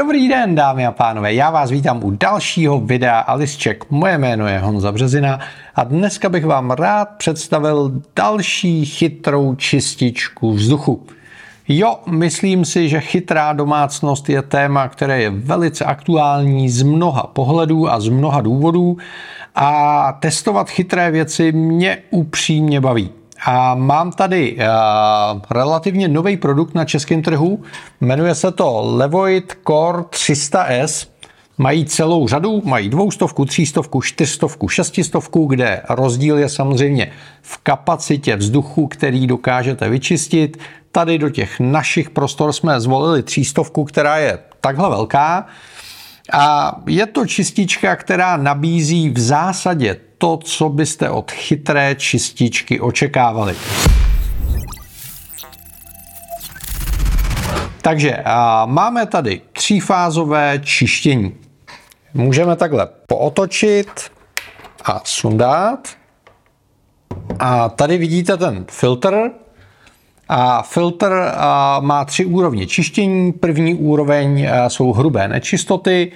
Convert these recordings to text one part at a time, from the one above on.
Dobrý den, dámy a pánové, já vás vítám u dalšího videa Alice Check. Moje jméno je Honza Březina a dneska bych vám rád představil další chytrou čističku vzduchu. Jo, myslím si, že chytrá domácnost je téma, které je velice aktuální z mnoha pohledů a z mnoha důvodů a testovat chytré věci mě upřímně baví. A mám tady uh, relativně nový produkt na českém trhu. Jmenuje se to Levoit Core 300S. Mají celou řadu, mají dvoustovku, třístovku, čtyřstovku, šestistovku, kde rozdíl je samozřejmě v kapacitě vzduchu, který dokážete vyčistit. Tady do těch našich prostor jsme zvolili třístovku, která je takhle velká. A je to čistička, která nabízí v zásadě to, co byste od chytré čističky očekávali. Takže máme tady třífázové čištění. Můžeme takhle pootočit a sundat. A tady vidíte ten filtr. A filtr má tři úrovně čištění. První úroveň jsou hrubé nečistoty,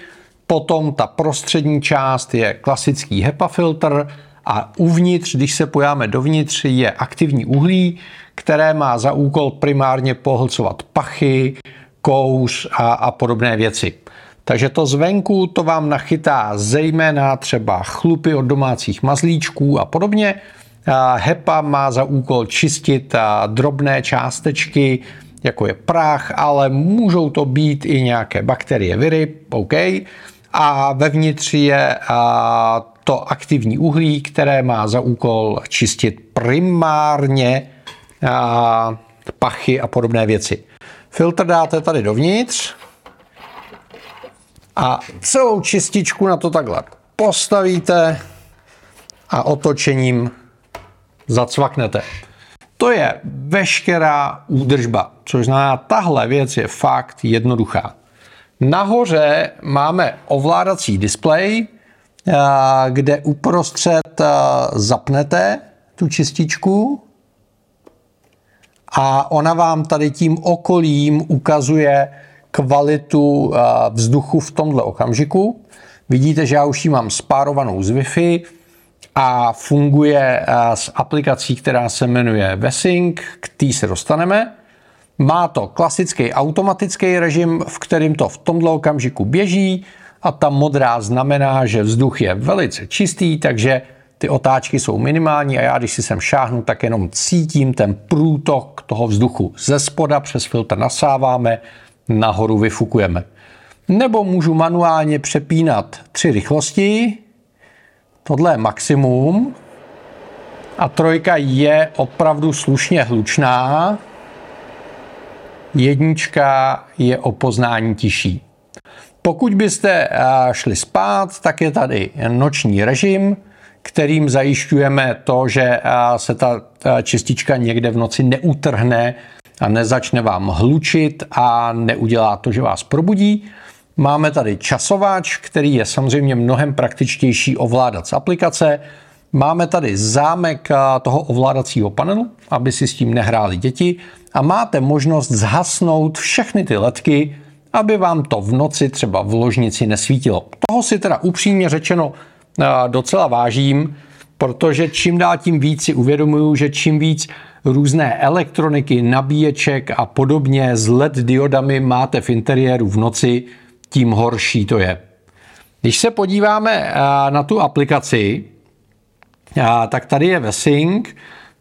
Potom ta prostřední část je klasický HEPA filtr a uvnitř, když se pojáme dovnitř, je aktivní uhlí, které má za úkol primárně pohlcovat pachy, kouř a, a podobné věci. Takže to zvenku to vám nachytá zejména třeba chlupy od domácích mazlíčků a podobně. HEPA má za úkol čistit drobné částečky, jako je prach, ale můžou to být i nějaké bakterie, viry, OK a vevnitř je to aktivní uhlí, které má za úkol čistit primárně pachy a podobné věci. Filtr dáte tady dovnitř a celou čističku na to takhle postavíte a otočením zacvaknete. To je veškerá údržba, což znamená, tahle věc je fakt jednoduchá. Nahoře máme ovládací displej, eh, kde uprostřed eh, zapnete tu čističku a ona vám tady tím okolím ukazuje kvalitu eh, vzduchu v tomhle okamžiku. Vidíte, že já už ji mám spárovanou z Wi-Fi a funguje s aplikací, která se jmenuje Vesync, k té se dostaneme. Má to klasický automatický režim, v kterým to v tomto okamžiku běží a ta modrá znamená, že vzduch je velice čistý, takže ty otáčky jsou minimální a já, když si sem šáhnu, tak jenom cítím ten průtok toho vzduchu. Ze spoda přes filtr nasáváme, nahoru vyfukujeme. Nebo můžu manuálně přepínat tři rychlosti. Tohle je maximum. A trojka je opravdu slušně hlučná. Jednička je o poznání tiší. Pokud byste šli spát, tak je tady noční režim, kterým zajišťujeme to, že se ta čistička někde v noci neutrhne a nezačne vám hlučit a neudělá to, že vás probudí. Máme tady časováč, který je samozřejmě mnohem praktičtější ovládat z aplikace. Máme tady zámek toho ovládacího panelu, aby si s tím nehráli děti a máte možnost zhasnout všechny ty ledky, aby vám to v noci třeba v ložnici nesvítilo. Toho si teda upřímně řečeno docela vážím, protože čím dál tím víc si uvědomuju, že čím víc různé elektroniky, nabíječek a podobně s LED diodami máte v interiéru v noci, tím horší to je. Když se podíváme na tu aplikaci, tak tady je Vesync.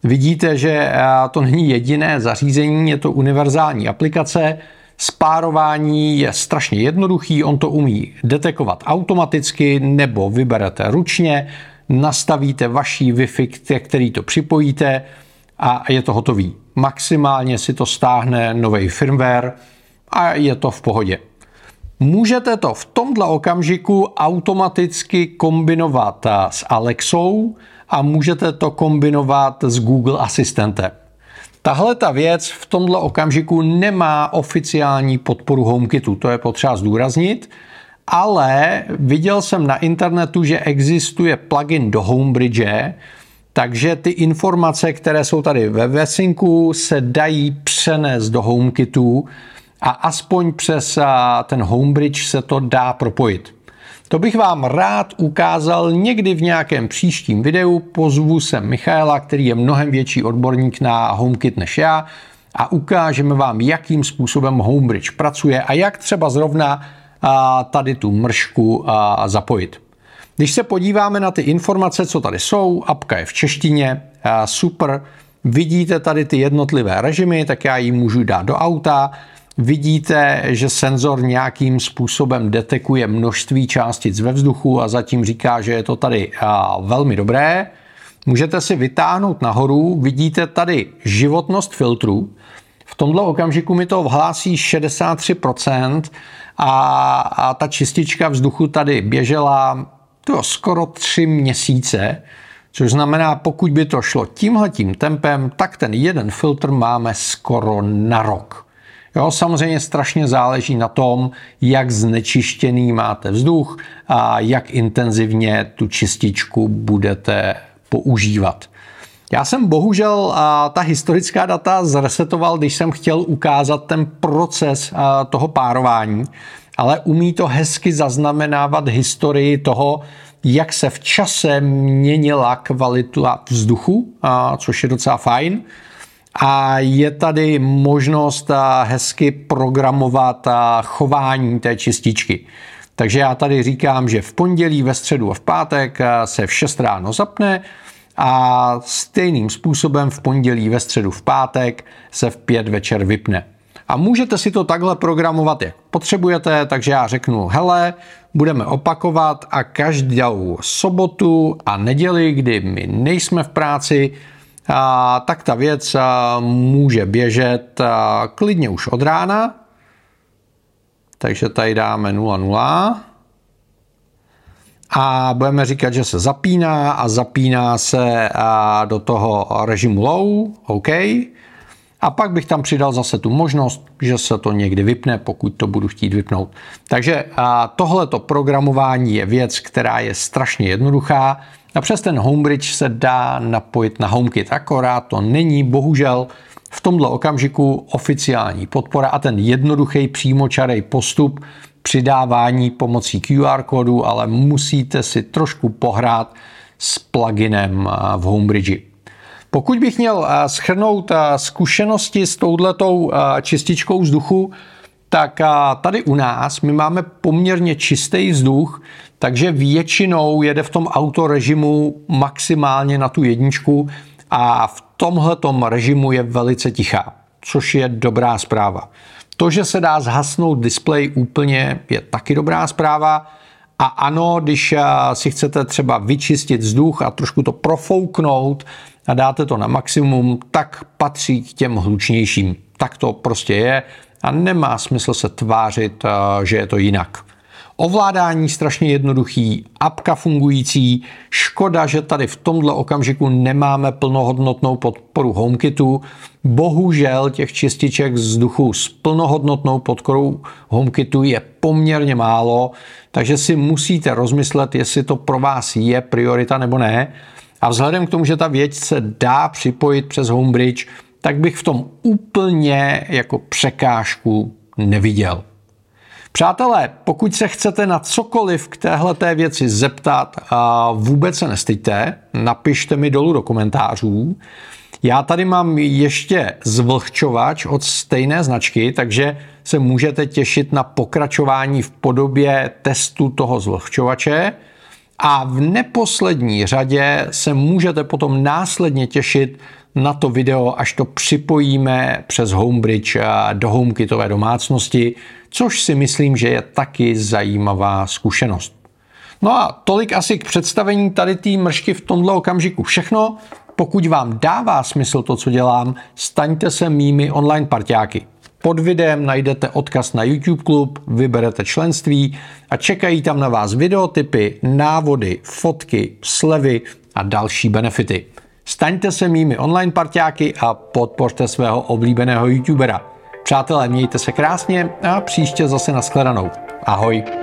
Vidíte, že to není jediné zařízení, je to univerzální aplikace. Spárování je strašně jednoduchý, on to umí detekovat automaticky nebo vyberete ručně, nastavíte vaší Wi-Fi, který to připojíte a je to hotový. Maximálně si to stáhne nový firmware a je to v pohodě. Můžete to v tomto okamžiku automaticky kombinovat s Alexou, a můžete to kombinovat s Google Asistentem. Tahle ta věc v tomto okamžiku nemá oficiální podporu HomeKitu, to je potřeba zdůraznit, ale viděl jsem na internetu, že existuje plugin do Homebridge, takže ty informace, které jsou tady ve Vesinku, se dají přenést do HomeKitu a aspoň přes ten Homebridge se to dá propojit. To bych vám rád ukázal někdy v nějakém příštím videu. Pozvu sem Michaela, který je mnohem větší odborník na HomeKit než já a ukážeme vám, jakým způsobem Homebridge pracuje a jak třeba zrovna tady tu mršku zapojit. Když se podíváme na ty informace, co tady jsou, apka je v češtině, super, vidíte tady ty jednotlivé režimy, tak já ji můžu dát do auta, vidíte, že senzor nějakým způsobem detekuje množství částic ve vzduchu a zatím říká, že je to tady velmi dobré. Můžete si vytáhnout nahoru, vidíte tady životnost filtru. V tomto okamžiku mi to vhlásí 63% a, a ta čistička vzduchu tady běžela to skoro 3 měsíce, což znamená, pokud by to šlo tímhletím tempem, tak ten jeden filtr máme skoro na rok. Jo, samozřejmě strašně záleží na tom, jak znečištěný máte vzduch a jak intenzivně tu čističku budete používat. Já jsem bohužel a, ta historická data zresetoval, když jsem chtěl ukázat ten proces a, toho párování, ale umí to hezky zaznamenávat historii toho, jak se v čase měnila kvalita vzduchu, a, což je docela fajn. A je tady možnost hezky programovat chování té čističky. Takže já tady říkám, že v pondělí, ve středu a v pátek se v 6 ráno zapne a stejným způsobem v pondělí, ve středu, v pátek se v 5 večer vypne. A můžete si to takhle programovat, jak potřebujete, takže já řeknu, hele, budeme opakovat a každou sobotu a neděli, kdy my nejsme v práci, a, tak ta věc a, může běžet a, klidně už od rána. Takže tady dáme 0,0 a budeme říkat, že se zapíná a zapíná se a, do toho režimu low, OK. A pak bych tam přidal zase tu možnost, že se to někdy vypne, pokud to budu chtít vypnout. Takže tohleto programování je věc, která je strašně jednoduchá. A přes ten Homebridge se dá napojit na HomeKit, akorát to není bohužel v tomto okamžiku oficiální podpora a ten jednoduchý přímočarej postup přidávání pomocí QR kódu, ale musíte si trošku pohrát s pluginem v Homebridge. Pokud bych měl eh, schrnout eh, zkušenosti s touhletou eh, čističkou vzduchu, tak tady u nás my máme poměrně čistý vzduch, takže většinou jede v tom autorežimu maximálně na tu jedničku a v tomhletom režimu je velice tichá, což je dobrá zpráva. To, že se dá zhasnout displej úplně, je taky dobrá zpráva. A ano, když si chcete třeba vyčistit vzduch a trošku to profouknout, a dáte to na maximum, tak patří k těm hlučnějším. Tak to prostě je a nemá smysl se tvářit, eh, že je to jinak. Ovládání strašně jednoduchý, apka fungující, škoda, že tady v tomhle okamžiku nemáme plnohodnotnou podporu HomeKitu. Bohužel těch čističek vzduchu s plnohodnotnou podporou HomeKitu je poměrně málo, takže si musíte rozmyslet, jestli to pro vás je priorita nebo ne. A vzhledem k tomu, že ta věc se dá připojit přes Homebridge, tak bych v tom úplně jako překážku neviděl. Přátelé, pokud se chcete na cokoliv k téhle věci zeptat, vůbec se nestejte, napište mi dolů do komentářů. Já tady mám ještě zvlhčovač od stejné značky, takže se můžete těšit na pokračování v podobě testu toho zvlhčovače. A v neposlední řadě se můžete potom následně těšit na to video, až to připojíme přes Homebridge do HomeKitové domácnosti, což si myslím, že je taky zajímavá zkušenost. No a tolik asi k představení tady té mršky v tomto okamžiku všechno. Pokud vám dává smysl to, co dělám, staňte se mými online parťáky. Pod videem najdete odkaz na YouTube klub, vyberete členství a čekají tam na vás videotypy, návody, fotky, slevy a další benefity. Staňte se mými online parťáky a podpořte svého oblíbeného YouTubera. Přátelé, mějte se krásně a příště zase nashledanou. Ahoj.